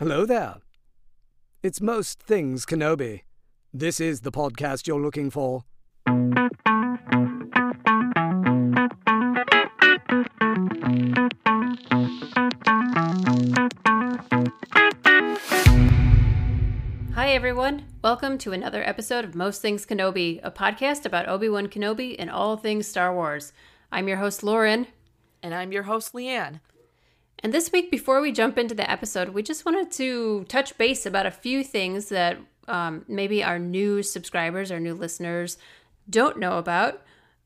Hello there. It's Most Things Kenobi. This is the podcast you're looking for. Hi, everyone. Welcome to another episode of Most Things Kenobi, a podcast about Obi Wan Kenobi and all things Star Wars. I'm your host, Lauren. And I'm your host, Leanne. And this week, before we jump into the episode, we just wanted to touch base about a few things that um, maybe our new subscribers, our new listeners don't know about.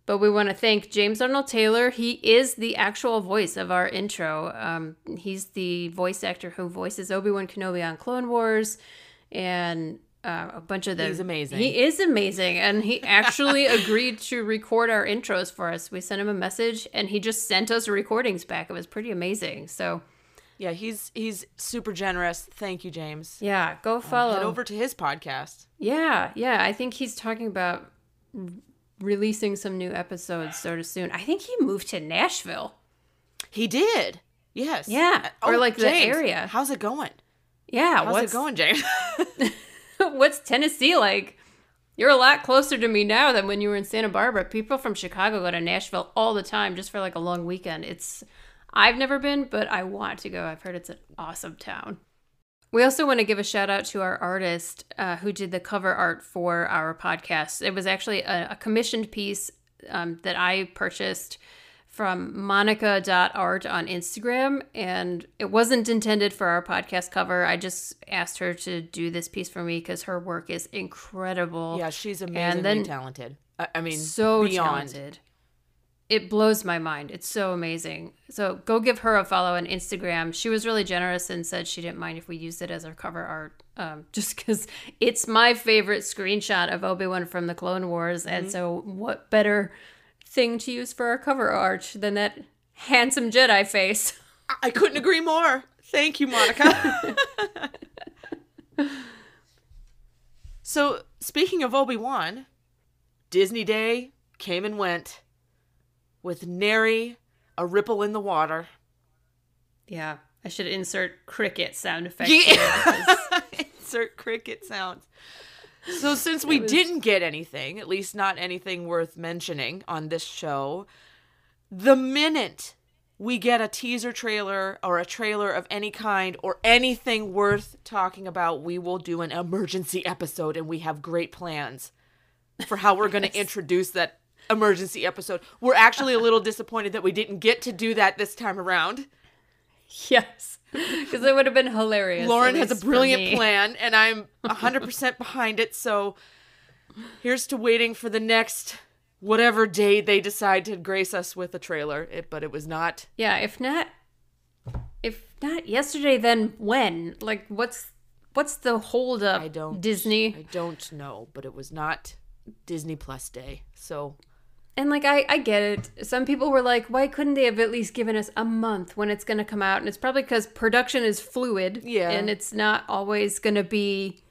But we want to thank James Arnold Taylor. He is the actual voice of our intro. Um, he's the voice actor who voices Obi Wan Kenobi on Clone Wars and uh, a bunch of the. He's amazing. He is amazing, and he actually agreed to record our intros for us. We sent him a message, and he just sent us recordings back. It was pretty amazing. So. Yeah, he's he's super generous. Thank you, James. Yeah, go follow. Head over to his podcast. Yeah, yeah. I think he's talking about releasing some new episodes sort of soon. I think he moved to Nashville. He did. Yes. Yeah. Oh, or like the area. How's it going? Yeah. How's what's it going, James? what's Tennessee like? You're a lot closer to me now than when you were in Santa Barbara. People from Chicago go to Nashville all the time just for like a long weekend. It's I've never been, but I want to go. I've heard it's an awesome town. We also want to give a shout out to our artist uh, who did the cover art for our podcast. It was actually a, a commissioned piece um, that I purchased from monica.art on Instagram, and it wasn't intended for our podcast cover. I just asked her to do this piece for me because her work is incredible. yeah, she's amazingly then- talented. I, mean, so beyond. talented. It blows my mind. It's so amazing. So go give her a follow on Instagram. She was really generous and said she didn't mind if we used it as our cover art, um, just because it's my favorite screenshot of Obi Wan from the Clone Wars. Mm-hmm. And so, what better thing to use for our cover art than that handsome Jedi face? I- I couldn't agree more. Thank you, Monica. so, speaking of Obi Wan, Disney Day came and went with nary a ripple in the water. Yeah, I should insert cricket sound effects. Yeah. Insert cricket sounds. So since we didn't get anything, at least not anything worth mentioning on this show, the minute we get a teaser trailer or a trailer of any kind or anything worth talking about, we will do an emergency episode and we have great plans for how we're going to introduce that emergency episode. We're actually a little disappointed that we didn't get to do that this time around. yes, because it would have been hilarious. Lauren has a brilliant plan, and I'm 100% behind it. So here's to waiting for the next whatever day they decide to grace us with a trailer. It, but it was not. Yeah, if not, if not yesterday, then when? Like, what's what's the hold up? I don't. Disney I don't know, but it was not Disney Plus Day. So and like I I get it. Some people were like, why couldn't they have at least given us a month when it's going to come out? And it's probably because production is fluid. Yeah. and it's not always going to be.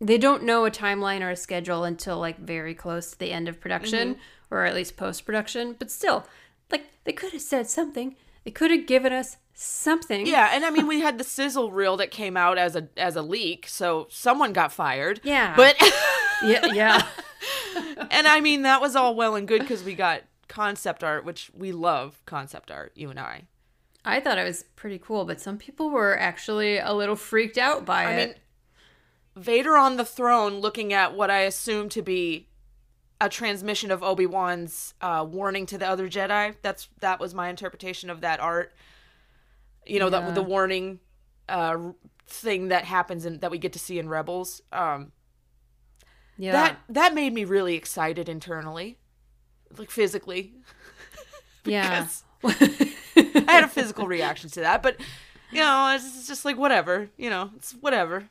They don't know a timeline or a schedule until like very close to the end of production, Mm-hmm. or at least post production. But still, like they could have said something. They could have given us something. yeah, and I mean we had the sizzle reel that came out as a as a leak, so someone got fired. Yeah. but yeah, yeah. and I mean that was all well and good because we got concept art, which we love concept art. You and I. I thought it was pretty cool, but some people were actually a little freaked out by I it. mean, Vader on the throne looking at what I assume to be a transmission of Obi-Wan's uh, warning to the other Jedi. That's that was my interpretation of that art. You know, Yeah. the the warning uh, thing that happens and that we get to see in Rebels. Um, yeah. That that made me really excited internally, like physically. yeah. I had a physical reaction to that, but you know, it's just like whatever. You know, it's whatever.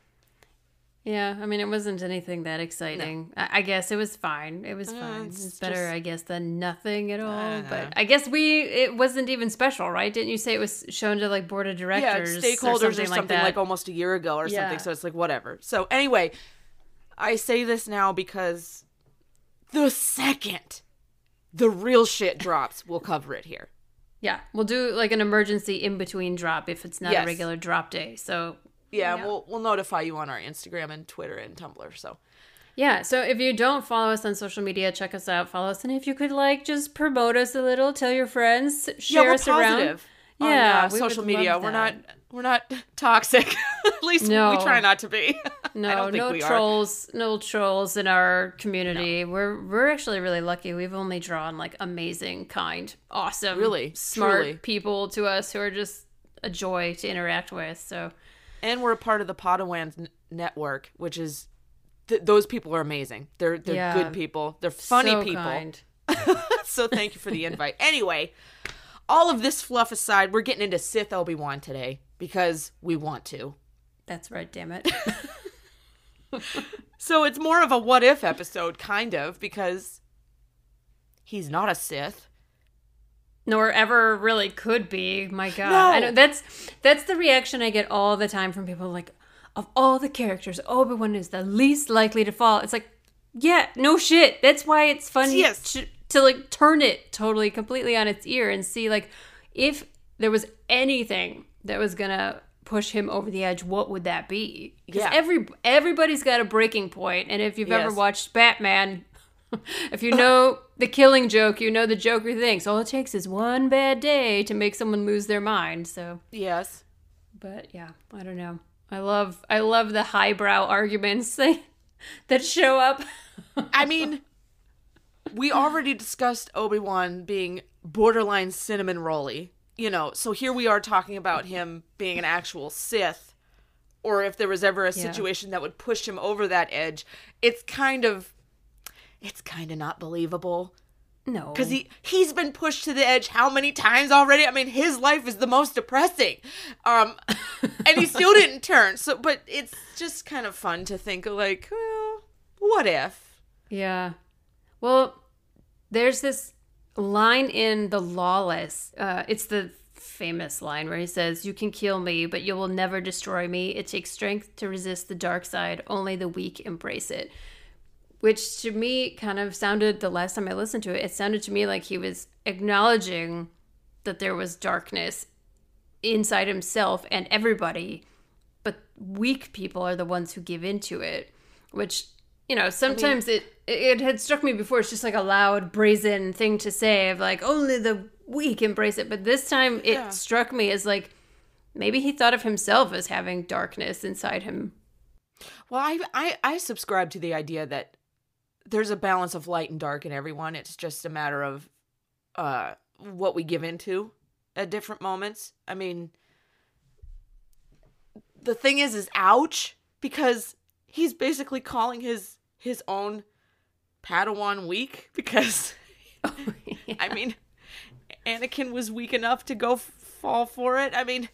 Yeah. I mean, it wasn't anything that exciting. I-, I guess it was fine. It was uh, fine. it's It's, better, just- I guess, than nothing at all. don't. But I guess we, it wasn't even special, right? Didn't you say it was shown to like board of yeah, directors? stakeholders or something, like, that? almost a year ago or Yeah. something. So it's like whatever. So anyway, I say this now because the second the real shit drops, we'll cover it here. Yeah, we'll do like an emergency in between drop if it's not Yes. a regular drop day. So Yeah, Yeah. we'll we'll notify you on our Instagram and Twitter and Tumblr. So Yeah, so if you don't follow us on social media, check us out, follow us, and if you could like just promote us a little, tell your friends, share yeah, we're us around. on, Yeah, uh, social media. We're not we're not toxic. At least No. we try not to be. I No, don't think no we are. trolls, no trolls in our community. We're we're actually really lucky. We've only drawn like amazing, kind, awesome, Really, smart truly. people to us who are just a joy to interact with. So and we're a part of the Podawans n- network, which is th- those people are amazing. They're they're Yeah. good people. They're funny so people. so thank you for the invite. Anyway, all of this fluff aside, we're getting into Sith Obi Wan today because we want to. That's right, damn it. So it's more of a what if episode, kind of, because he's not a Sith. nor ever really could be. My God, No. I know that's that's the reaction I get all the time from people. Like, of all the characters, Obi Wan is the least likely to fall. It's like, yeah, no shit. That's why it's fun Yes. to, to like turn it totally completely on its ear and see like if there was anything that was gonna push him over the edge, what would that be? Because Yeah. every everybody's got a breaking point, and if you've ever watched Batman, if you know the killing joke, you know the Joker thinks all it takes is one bad day to make someone lose their mind. So, Yes. but yeah, I don't know. I love I love the highbrow arguments that, that show up. I mean, we already discussed Obi Wan being borderline cinnamon rolly, you know. So here we are talking about him being an actual Sith, or if there was ever a Yeah. situation that would push him over that edge. It's kind of, it's kind of not believable No, because he he's been pushed to the edge how many times already? I mean, his life is the most depressing, um, and he still didn't turn. So, but it's just kind of fun to think like, well, what if? Yeah. Well, there's this line in The Lawless. Uh, it's the famous line where he says, You can kill me, but you will never destroy me. It takes strength to resist the dark side. Only the weak embrace it. Which to me kind of sounded, the last time I listened to it, it sounded to me like he was acknowledging that there was darkness inside himself and everybody but weak people are the ones who give into it which you know sometimes it it had struck me before it's just like a loud brazen thing to say of like only the weak embrace it but this time it Yeah. struck me as like maybe he thought of himself as having darkness inside him Well, I, I I subscribe to the idea that there's a balance of light and dark in everyone. It's just a matter of uh what we give into at different moments. I mean, the thing is, is ouch because he's basically calling his his own Padawan weak because I mean, Anakin was weak enough to go f- fall for it. I mean,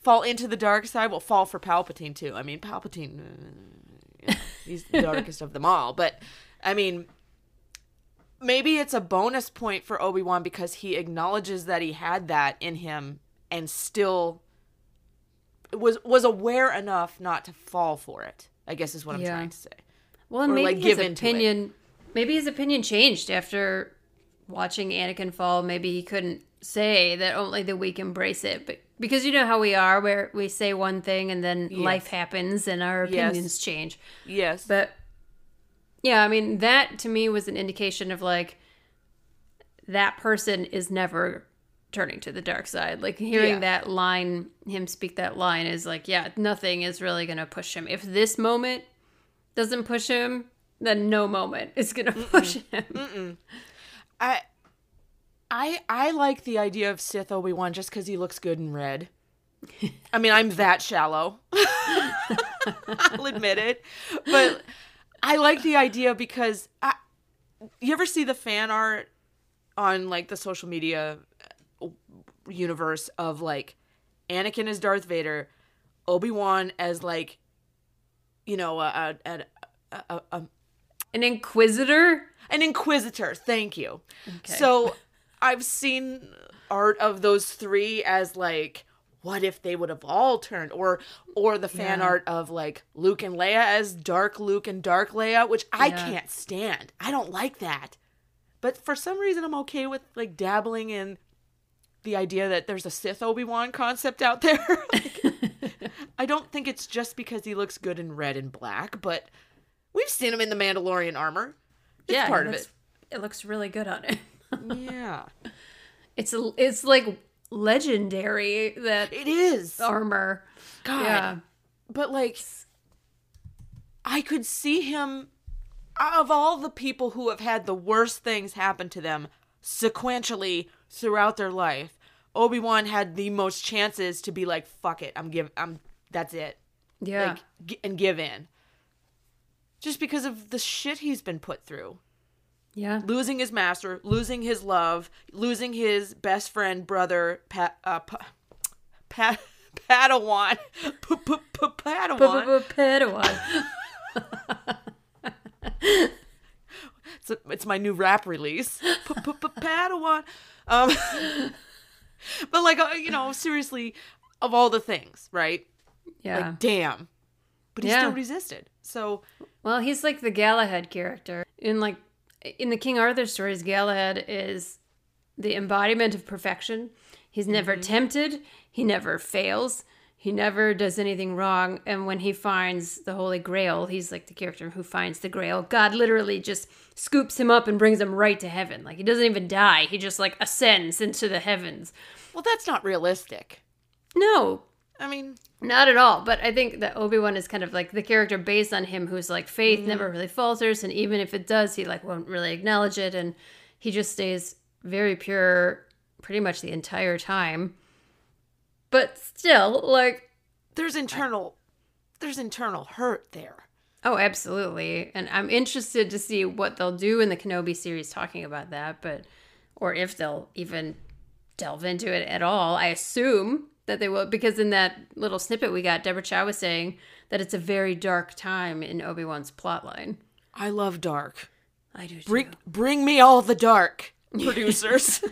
fall into the dark side. Well, fall for Palpatine too. I mean, Palpatine, uh, yeah, he's the darkest of them all. But I mean, maybe it's a bonus point for Obi Wan because he acknowledges that he had that in him and still was was aware enough not to fall for it. I guess is what I'm trying to say. well Or, maybe like, his opinion maybe his opinion changed after watching anakin fall maybe he couldn't say that only the weak embrace it but because you know how we are where we say one thing and then life happens and our Yes. opinions change Yes. But yeah, I mean, that to me was an indication of like that person is never turning to the dark side. Like hearing Yeah. that line, him speak that line is like, yeah, nothing is really going to push him. If this moment doesn't push him, then no moment is going to push him. I I I like the idea of Sith Obi Wan just because he looks good in red. I mean, I'm that shallow. I'll admit it, but I like the idea because I, you ever see the fan art on like the social media universe of like Anakin as Darth Vader, Obi Wan as like, you know, a, a, a, a, An inquisitor? an inquisitor thank you so i've seen art of those three as like what if they would have all turned or or the fan Yeah. art of like luke and leia as dark luke and dark leia which i Yeah. can't stand i don't like that but for some reason i'm okay with like dabbling in the idea that there's a Sith Obi Wan concept out there. Like, I don't think it's just because he looks good in red and black, but we've seen him in the Mandalorian armor. It's yeah, part it of it. It looks really good on it. Yeah, It's it's like legendary that it is. armor. God. Yeah. But like, I could see him. Of all the people who have had the worst things happen to them sequentially throughout their life, Obi Wan had the most chances to be like, "Fuck it, I'm give, I'm that's it," Yeah. like, g- and give in. Just because of the shit he's been put through, yeah. losing his master, losing his love, losing his best friend, brother, Pat, uh, pa- Pat, Padawan, P- P- P- Padawan. Padawan. It's, it's my new rap release. Padawan. Um, but like uh, you know, seriously, of all the things, right? Yeah. Like, damn. But he Yeah. still resisted. So Well, he's like the Galahad character. In like in the King Arthur stories, Galahad is the embodiment of perfection. He's never Mm-hmm. tempted, he never fails, he never does anything wrong, and when he finds the Holy Grail, he's like the character who finds the Grail. God literally just scoops him up and brings him right to heaven. Like he doesn't even die. He just like ascends into the heavens. well, that's not realistic. No, I mean, Not at all. But I think that Obi Wan is kind of like the character based on him, who's like faith mm-hmm. never really falters, and even if it does, he like won't really acknowledge it, and he just stays very pure, pretty much the entire time. But still, like, there's internal, there's internal hurt there. oh, absolutely. And I'm interested to see what they'll do in the Kenobi series talking about that, but or if they'll even delve into it at all. I assume that they will, because in that little snippet we got, Deborah Chow was saying that it's a very dark time in Obi Wan's plotline. I love dark. I do too. Bring, bring me all the dark, producers.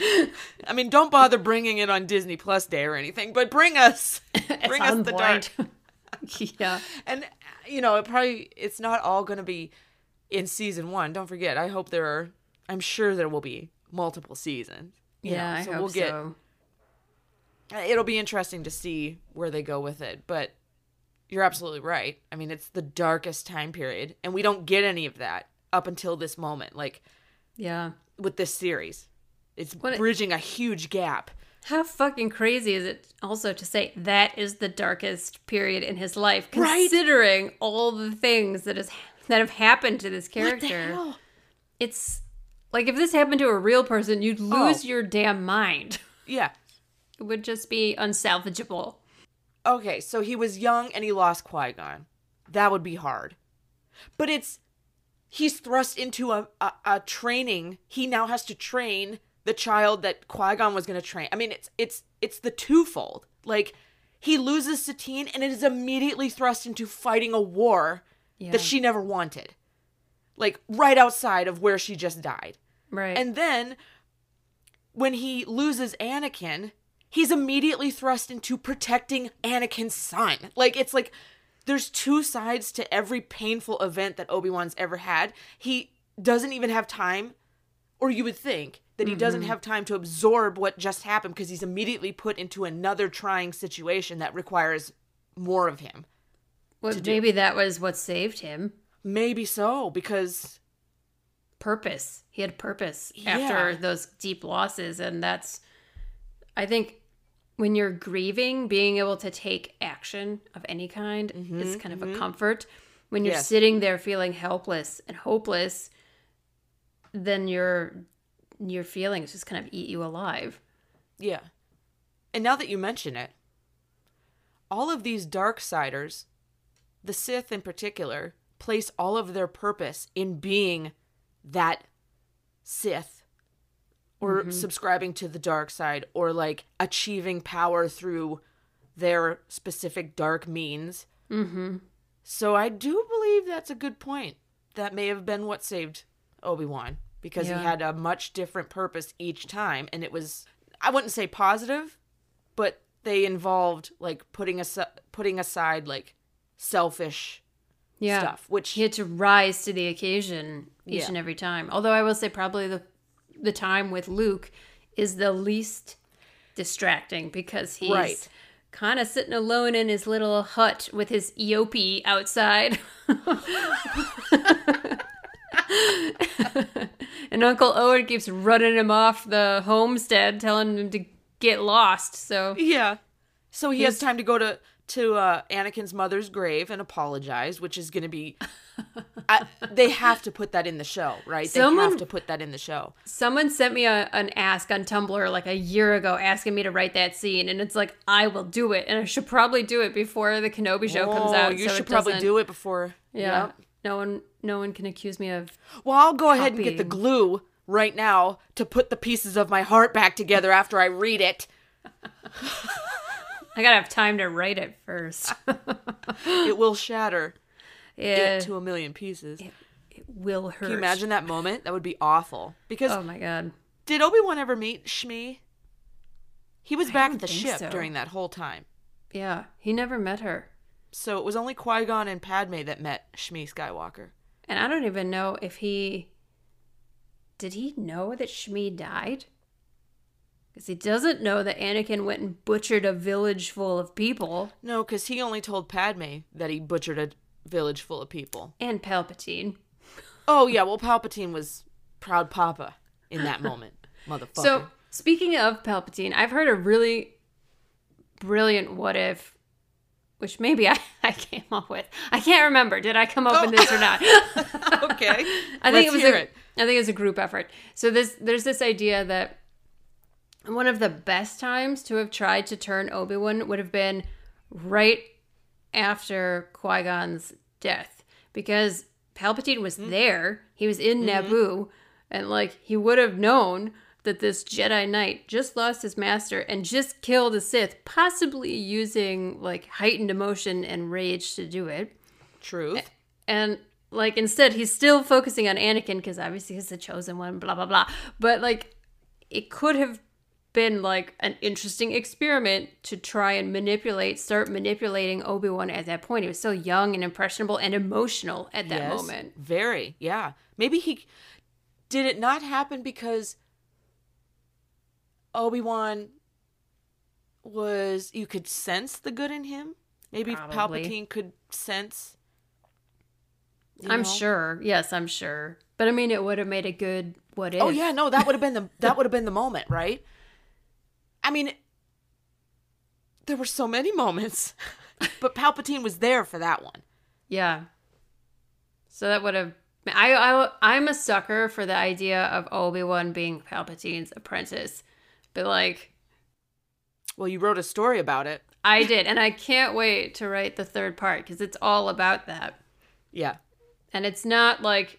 I mean, don't bother bringing it on Disney Plus Day or anything, but bring us, bring us the point. dark. yeah. And you know, it probably it's not all going to be in season one. Don't forget. I hope there are. I'm sure there will be multiple seasons. Yeah, know, I so hope we'll get. so. It'll be interesting to see where they go with it, but you're absolutely right. I mean, it's the darkest time period, and we don't get any of that up until this moment. Like Yeah. with this series, it's What bridging a huge gap. How fucking crazy is it also to say that is the darkest period in his life, Right? considering all the things that is that have happened to this What the character? hell? It's like if this happened to a real person, you'd oh. lose Oh. your damn mind. Yeah. It would just be unsalvageable. Okay, so he was young and he lost Qui Gon. That would be hard. But it's he's thrust into a, a, a training. He now has to train the child that Qui Gon was going to train. I mean, it's it's it's the twofold. Like he loses Satine and it is immediately thrust into fighting a war Yeah. that she never wanted. Like right outside of where she just died. Right. And then when he loses Anakin, he's immediately thrust into protecting Anakin's son. Like it's like there's two sides to every painful event that Obi-Wan's ever had. He doesn't even have time or you would think that he doesn't mm-hmm. have time to absorb what just happened because he's immediately put into another trying situation that requires more of him. well, maybe that was what saved him. Maybe so because purpose. He had purpose Yeah. after those deep losses. And that's, I think, when you're grieving, being able to take action of any kind mm-hmm, is kind of a mm-hmm. comfort. When you're Yes. sitting there feeling helpless and hopeless, then your your feelings just kind of eat you alive. Yeah. And now that you mention it, all of these dark siders, the Sith in particular, place all of their purpose in being that Sith or subscribing to the dark side or like achieving power through their specific dark means. Mm-hmm. So I do believe that's a good point. That may have been what saved Obi-Wan because Yeah. he had a much different purpose each time and it was I wouldn't say positive, but they involved like putting as- putting aside like selfish Yeah. stuff, which He had to rise to the occasion each Yeah. and every time. Although I will say probably the the time with Luke is the least distracting because he's Right. kind of sitting alone in his little hut with his Eopie outside. and Uncle Owen keeps running him off the homestead, telling him to get lost. So Yeah. So he has time to go to to uh, Anakin's mother's grave and apologize, which is going to be. I, they have to put that in the show, right? They Someone- have to put that in the show. someone sent me a, an ask on Tumblr like a year ago asking me to write that scene, and it's like I will do it, and I should probably do it before the Kenobi show comes Oh, out. you so should probably do it before. Yeah. Yep. No one, no one can accuse me of. Well, I'll go ahead and get the glue right now to put the pieces of my heart back together after I read it. I gotta have time to write it first. It will shatter yeah, it to a million pieces. it will hurt. Can you imagine that moment? That would be awful. Because Oh my god. did Obi Wan ever meet Shmi? He was I back at the ship so. during that whole time. Yeah, he never met her, So it was only Qui Gon and Padme that met Shmi Skywalker. and I don't even know if he. Did he know that Shmi died? Because he doesn't know that Anakin went and butchered a village full of people No, because he only told Padme that he butchered a village full of people. and Palpatine. Oh yeah, well Palpatine was proud papa in that moment, motherfucker. So, speaking of Palpatine, I've heard a really brilliant what if, which maybe I, I came up with. I can't remember. Did I come up with this or not? Oh. okay, I Let's think it was a, it. I think it was a group effort. So this there's this idea that one of the best times to have tried to turn Obi Wan would have been right after Qui Gon's death, because Palpatine was Mm-hmm. there. He was in Naboo, and like he would have known that this Jedi Knight just lost his master and just killed a Sith, possibly using like heightened emotion and rage to do it. Truth. And like instead he's still focusing on Anakin because obviously he's the chosen one, blah blah blah. But like it could have been like an interesting experiment to try and manipulate, start manipulating Obi-Wan at that point. He was so young and impressionable and emotional at that Yes, moment. Very, yeah. Maybe he did it not happen because Obi Wan was you could sense the good in him. Maybe Probably. Palpatine could sense. I'm know? sure. Yes, I'm sure. But I mean it would have made a good what oh, if. Oh yeah, no, that would have been the that would have been the moment, right? I mean, there were so many moments, but Palpatine was there for that one. Yeah. So that would have. I, I I'm a sucker for the idea of Obi Wan being Palpatine's apprentice, but like Well, you wrote a story about it. I did, and I can't wait to write the third part because it's all about that, Yeah. and it's not like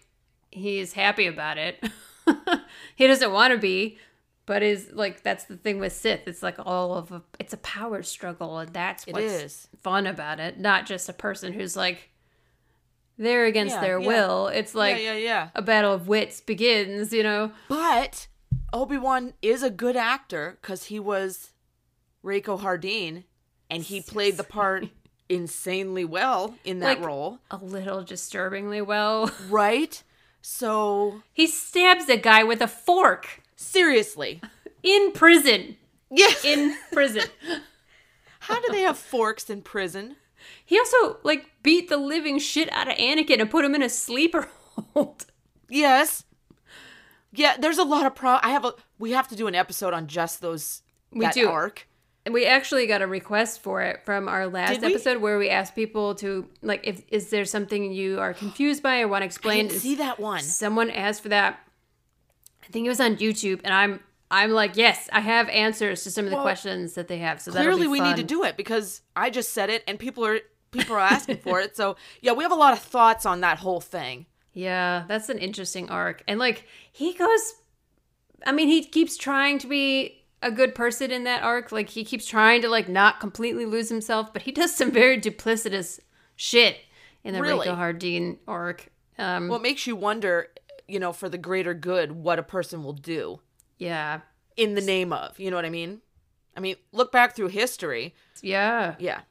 he's happy about it. he doesn't want to be, but is like that's the thing with Sith. It's like all of a, it's a power struggle, and that's It what's is. fun about it. Not just a person who's like they're against Yeah, their yeah. will. It's like yeah, yeah, yeah. a battle of wits begins, you know? But Obi Wan is a good actor because he was Rako Hardeen, and he played the part insanely well in that Like- role, A little disturbingly well. right? So He stabs a guy with a fork seriously, in prison. yes. In prison. How do they have forks in prison? He also, like, beat the living shit out of Anakin and put him in a sleeper hold. Yes. Yeah, there's a lot of pro. I have a. We have to do an episode on just those. We do. arc. And we actually got a request for it from our last episode where we asked people to, like, if is there something you are confused by or want to I explain? didn't see that one. someone asked for that i think it was on youtube and i'm i'm like yes i have answers to some of the Well, questions that they have so Clearly, we need to do it because I just said it, and people are people are asking for it. So yeah, we have a lot of thoughts on that whole thing. yeah that's an interesting arc and like he goes i mean he keeps trying to be a good person in that arc like he keeps trying to like not completely lose himself but he does some very duplicitous shit in the Really? Rako Hardeen arc um What makes you wonder, you know, for the greater good, what a person will do yeah in the name of. You know what I mean? I mean, look back through history. yeah Yeah,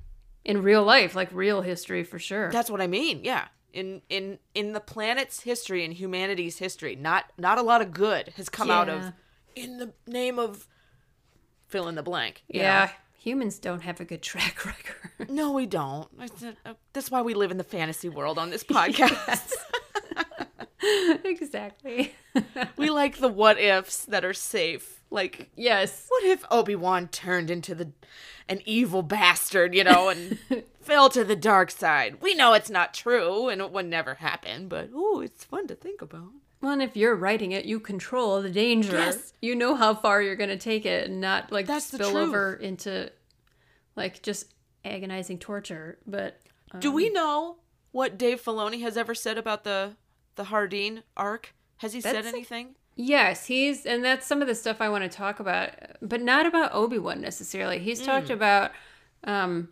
in real life like real history for sure that's what I mean. Yeah. In, in in the planet's history and humanity's history, not not a lot of good has come out of in the name of fill in the blank. Yeah, know? humans don't have a good track record. No, we don't. That's why we live in the fantasy world on this podcast. exactly. we like the what ifs that are safe. Like, yes. what if Obi Wan turned into the an evil bastard, you know, and fell to the dark side? We know it's not true, and it would never happen. But ooh, it's fun to think about. Well, and if you're writing it, you control the danger. Yes. You know how far you're going to take it and not like That's spill over into like just agonizing torture. But Do we um, know what Dave Filoni has ever said about the the Hardeen arc? Has he said That's like- anything? yes, he's and that's some of the stuff I want to talk about, but not about Obi-Wan necessarily. He's talked about um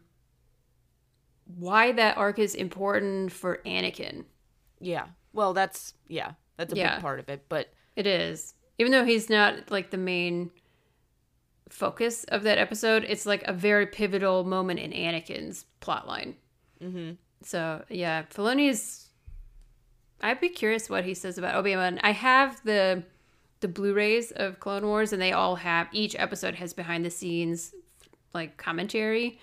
why that arc is important for Anakin. Yeah. Well, that's yeah, that's a Yeah. big part of it. But It is. Even though he's not like the main focus of that episode, it's like a very pivotal moment in Anakin's plotline. Mm-hmm. So yeah, Filoni's. I'd be curious what he says about Obi Wan. I have the the Blu-rays of Clone Wars, and they all have each episode has behind the scenes like commentary.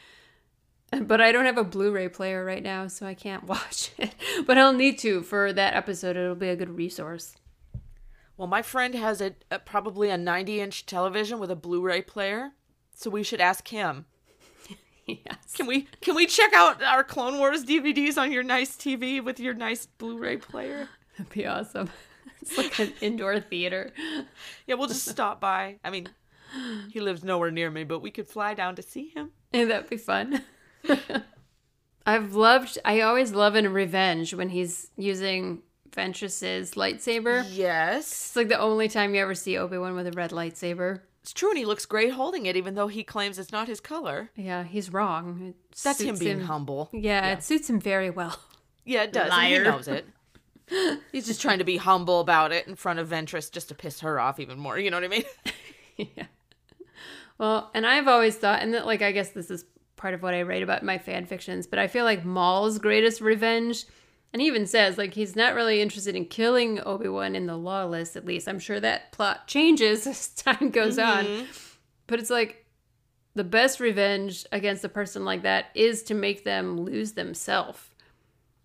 But I don't have a Blu-ray player right now, so I can't watch it. But I'll need to for that episode. It'll be a good resource. well, my friend has a, a uh, probably a 90 inch television with a Blu-ray player, so we should ask him. yes. Can we can we check out our Clone Wars DVDs on your nice TV with your nice Blu-ray player? That'd be awesome. It's like an indoor theater. Yeah, we'll just stop by. I mean, he lives nowhere near me, but we could fly down to see him. And that'd be fun. I've loved, I always love in Revenge when he's using Ventress's lightsaber. Yes, It's like the only time you ever see Obi Wan with a red lightsaber. It's true, and he looks great holding it, even though he claims it's not his color. Yeah, he's wrong. It That's him suits being humble. Yeah, it suits him very well. Yeah, it does. and he knows it. He's just trying to be humble about it in front of Ventress just to piss her off even more. You know what I mean? yeah. Well, and I've always thought, and that, like, I guess this is part of what I write about in my fan fictions, but I feel like Maul's greatest revenge, and he even says, like, he's not really interested in killing Obi Wan in the Lawless, at least. I'm sure that plot changes as time goes on. Mm-hmm. But it's like the best revenge against a person like that is to make them lose themselves.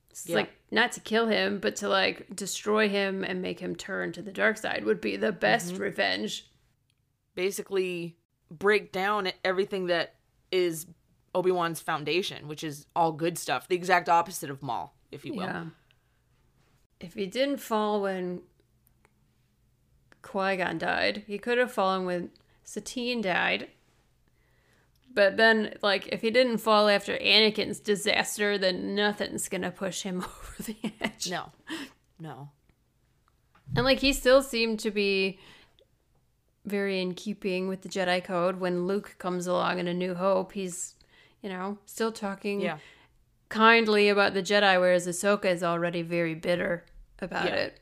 It's Yeah. like not to kill him, but to like destroy him and make him turn to the dark side would be the best mm-hmm. revenge. Basically, break down everything that is Obi Wan's foundation, which is all good stuff. The exact opposite of Maul, if you will. Yeah. If he didn't fall when Qui Gon died, he could have fallen when Satine died. But then, like, if he didn't fall after Anakin's disaster, then nothing's gonna push him over the edge. No, no. And like, he still seemed to be very in keeping with the Jedi Code. When Luke comes along in A New Hope, he's, you know, still talking Yeah. Kindly about the Jedi, whereas Ahsoka is already very bitter about Yeah. it.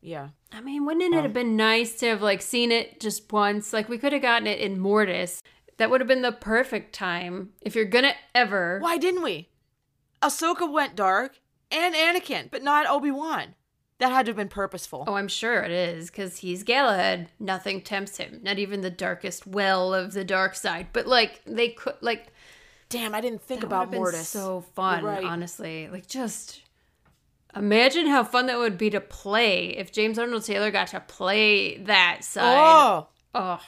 Yeah. I mean, wouldn't it have um, been nice to have like seen it just once? Like we could have gotten it in Mortis. That would have been the perfect time if you're gonna ever. Why didn't we? Ahsoka went dark and Anakin, but not Obi Wan. That had to have been purposeful. Oh, I'm sure it is because he's Galahad. Nothing tempts him, not even the darkest well of the dark side. But like they could, like Damn, I didn't think that about would have been Mortis. so fun. Right. Honestly, like just imagine how fun that would be to play if James Arnold Taylor got to play that side. Oh, Oh,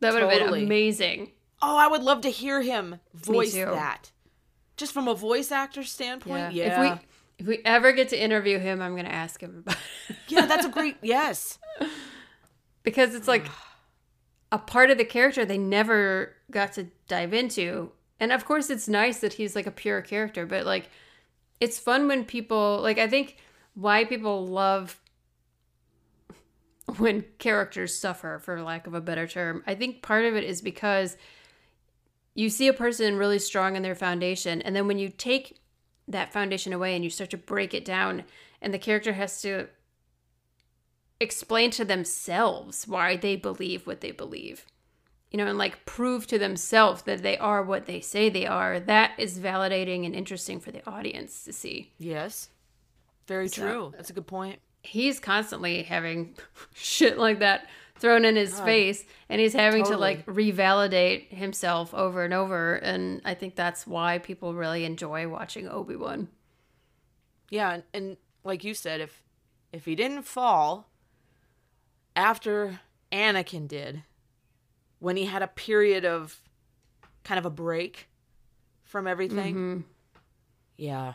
that would have been amazing. oh, I would love to hear him voice that. Just from a voice actor standpoint. Yeah. If we if we ever get to interview him, I'm gonna ask him about it. yeah, that's a great yes. because it's like a part of the character they never got to dive into. And of course it's nice that he's like a pure character, but like it's fun when people like I think why people love when characters suffer for lack of a better term. I think part of it is because you see a person really strong in their foundation and then when you take that foundation away and you start to break it down and the character has to explain to themselves why they believe what they believe you know and like prove to themselves that they are what they say they are that is validating and interesting for the audience to see Yes. Very true. That's a good point. he's constantly having shit like that thrown in his face and he's having to like revalidate himself over and over and I think that's why people really enjoy watching Obi-Wan. Yeah, and, and like you said, if if he didn't fall after Anakin did, when he had a period of kind of a break from everything, mm-hmm. yeah,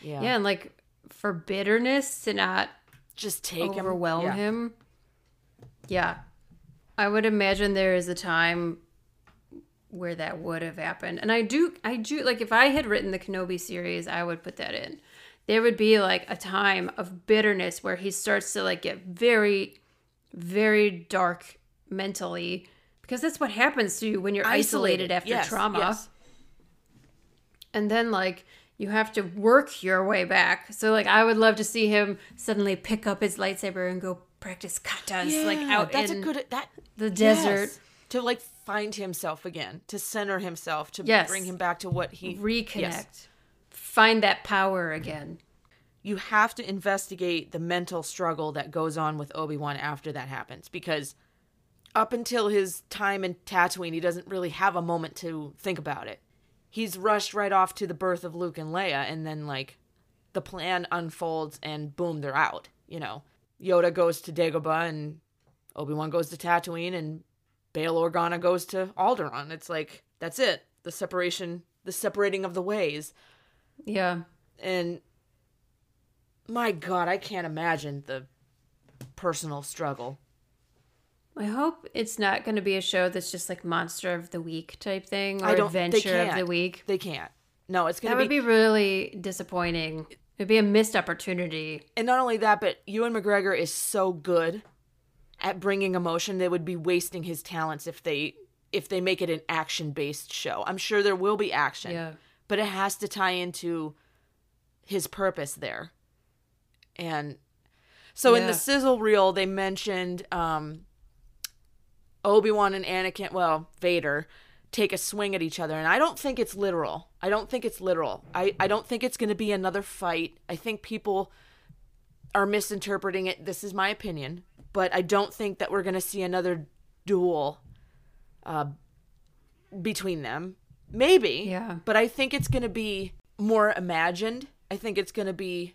yeah, Yeah, and like for bitterness to not just take him, overwhelm yeah. him. Yeah. I would imagine there is a time where that would have happened. And I do I do like if I had written the Kenobi series, I would put that in. There would be like a time of bitterness where he starts to like get very very dark mentally because that's what happens to you when you're isolated, after Yes, trauma yes. and then like you have to work your way back. So like I would love to see him suddenly pick up his lightsaber and go practice katas like Yeah, out that's in a good that the desert. yes. to like find himself again, to center himself, to Yes. bring him back to what he reconnect, Yes. find that power again. you have to investigate the mental struggle that goes on with Obi-Wan after that happens because up until his time in Tatooine he doesn't really have a moment to think about it. He's rushed right off to the birth of Luke and Leia and then like the plan unfolds and boom they're out, you know. Yoda goes to Dagobah and Obi-Wan goes to Tatooine and Bail Organa goes to Alderaan. It's like that's it. The separation, the separating of the ways Yeah. and my god i can't imagine the personal struggle I hope it's not going to be a show that's just like monster of the week type thing or I don't- they adventure of the week. they can't no it's gonna be. That would be really disappointing. It'd be a missed opportunity. and not only that but ewan mcgregor is so good at bringing emotion they would be wasting his talents if they if they make it an action based show i'm sure there will be action Yeah. but it has to tie into his purpose there and so in the sizzle reel they mentioned um obi-wan and anakin well vader take a swing at each other. And i don't think it's literal. I don't think it's literal. I, I don't think it's going to be another fight. I think people are misinterpreting it. This is my opinion. But i don't think that we're going to see another duel uh, between them. Maybe. Yeah. but i think it's going to be more imagined. I think it's going to be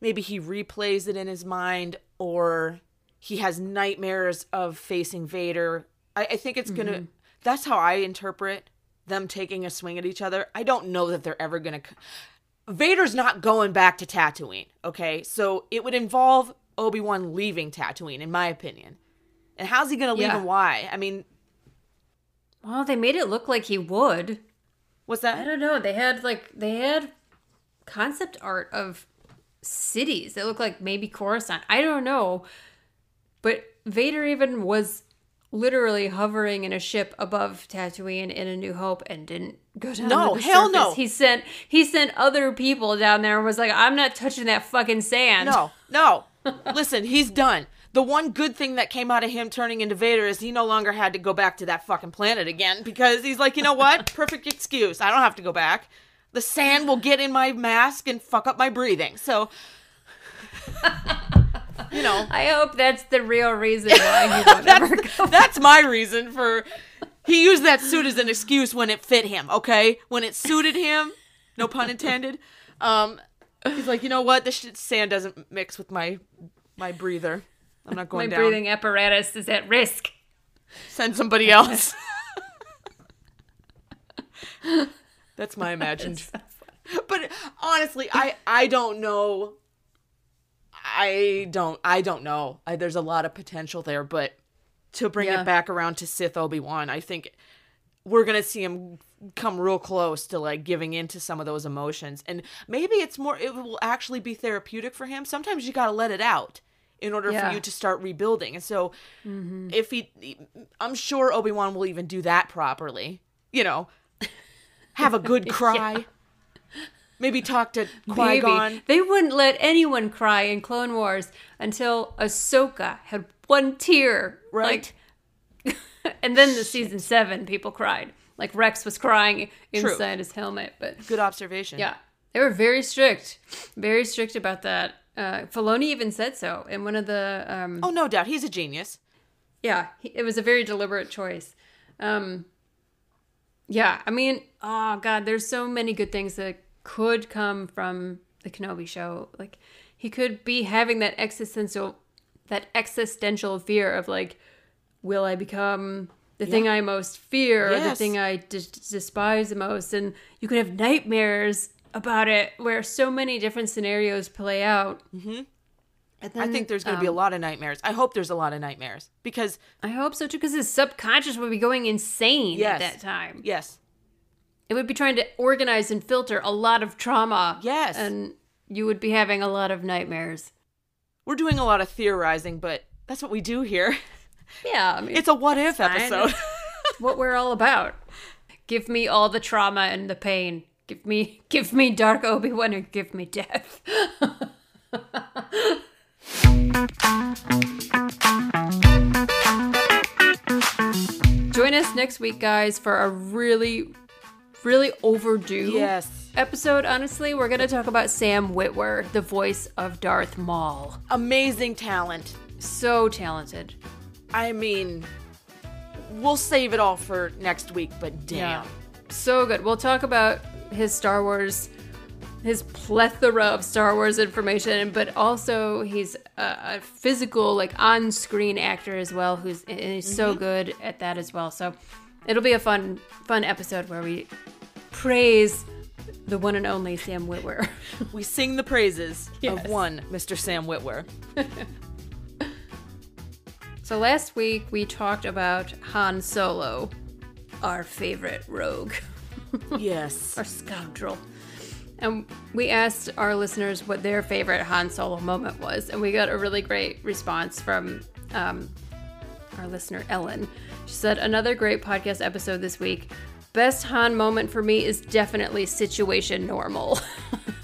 maybe he replays it in his mind or he has nightmares of facing vader i, I think it's going to mm-hmm. that's how i interpret them taking a swing at each other i don't know that they're ever going to Vader's not going back to Tatooine, okay? So it would involve Obi-Wan leaving Tatooine in my opinion. And how's he going to leave Yeah. and why? I mean, Well, they made it look like he would. what's that? I don't know. They had like they had concept art of cities that look like maybe Coruscant. I don't know. But Vader even was literally hovering in a ship above Tatooine in A New Hope and didn't go down. No, hell surface. no. He sent he sent other people down there and was like, I'm not touching that fucking sand. No, no. Listen, he's done. The one good thing that came out of him turning into Vader is he no longer had to go back to that fucking planet again because he's like, you know what? Perfect excuse. I don't have to go back. The sand will get in my mask and fuck up my breathing. So, you know, I hope that's the real reason why he won't ever go. that's my reason for. He used that suit as an excuse when it fit him. Okay, when it suited him, no pun intended. Um, he's like, you know what? This shit, sand doesn't mix with my my breather. I'm not My going down. My breathing apparatus is at risk. Send somebody else. That's my imagined. But honestly, I I don't know. I don't I don't know. I, there's a lot of potential there, but to bring Yeah. it back around to Sith Obi Wan, I think we're gonna see him come real close to like giving into some of those emotions, and maybe it's more. It will actually be therapeutic for him. Sometimes you gotta let it out in order Yeah. for you to start rebuilding, and so mm-hmm. if he, I'm sure Obi Wan will even do that properly. You know, have a good cry. Maybe talk to Qui Gon. They wouldn't let anyone cry in Clone Wars until Ahsoka had one tear. Right. Like, and then the season seven, people cried. Like Rex was crying True. inside his helmet. But Good observation. yeah, they were very strict, very strict about that. Uh, Filoni even said so in one of the. Um, Oh, no doubt. He's a genius. Yeah, he, it was a very deliberate choice. Um, yeah, I mean, oh god, there's so many good things that could come from the Kenobi show. Like he could be having that existential, that existential fear of like, will I become the thing I most fear, or the thing I despise the most? And you could have nightmares about it, where so many different scenarios play out. Mm-hmm. I think there's going to be a lot of nightmares. I hope there's a lot of nightmares because, I hope so too, because his subconscious would be going insane Yes. at that time. yes, It would be trying to organize and filter a lot of trauma. Yes. And you would be having a lot of nightmares. we're doing a lot of theorizing, but that's what we do here. Yeah, I mean, It's a what if fine. episode. what we're all about. Give me all the trauma and the pain. Give me, give me Dark Obi Wan and give me death. Join us next week, guys, for a really, really overdue yes. episode. Honestly, we're going to talk about Sam Witwer, the voice of Darth Maul. Amazing talent. So talented. I mean, we'll save it all for next week, but damn. So good. We'll talk about his Star Wars, his plethora of Star Wars information, but also he's a, a physical, like on screen actor as well, who's he's so mm-hmm. good at that as well. So it'll be a fun, fun episode where we praise the one and only Sam Witwer. We sing the praises Yes. of one Mr. Sam Witwer. So last week we talked about Han Solo, our favorite rogue, yes. our scoundrel. And we asked our listeners what their favorite Han Solo moment was, and we got a really great response from um, our listener Ellen. She said, "Another great podcast episode this week. Best Han moment for me is definitely situation normal.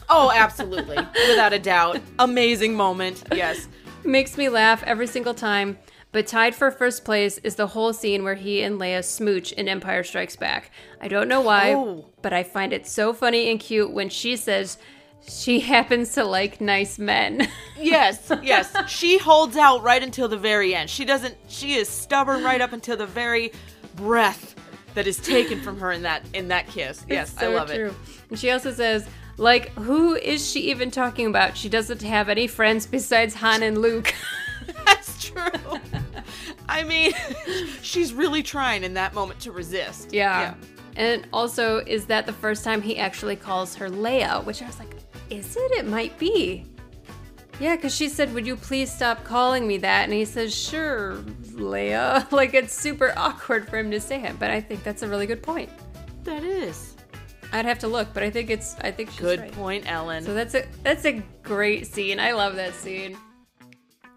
Oh, absolutely. Without a doubt. Amazing moment. Yes. Makes me laugh every single time." But tied for first place is the whole scene where he and Leia smooch in Empire Strikes Back. I don't know why, Oh. but I find it so funny and cute when she says she happens to like nice men. Yes, yes. She holds out right until the very end. She doesn't she is stubborn right up until the very breath that is taken from her in that in that kiss. Yes, so I love true. it. And she also says, like, who is she even talking about? She doesn't have any friends besides Han and Luke. That's true. I mean, she's really trying in that moment to resist. yeah. And also, is that the first time he actually calls her Leia? Which I was like, is it? It might be. Yeah, because she said, Would you please stop calling me that? And he says, Sure, Leia. Like, it's super awkward for him to say it, but I think that's a really good point. That is. I'd have to look, but I think it's, I think she's Good right. point, Ellen. So that's a that's a great scene. I love that scene.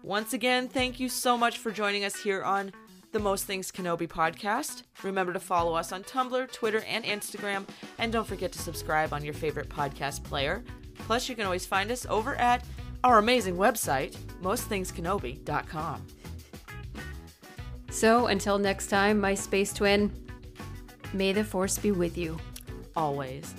Once again, thank you so much for joining us here on the Most Things Kenobi podcast. Remember to follow us on Tumblr, Twitter, and Instagram, and don't forget to subscribe on your favorite podcast player. Plus, you can always find us over at our amazing website, mostthingskenobi.com. So, until next time, my space twin, may the force be with you. Always.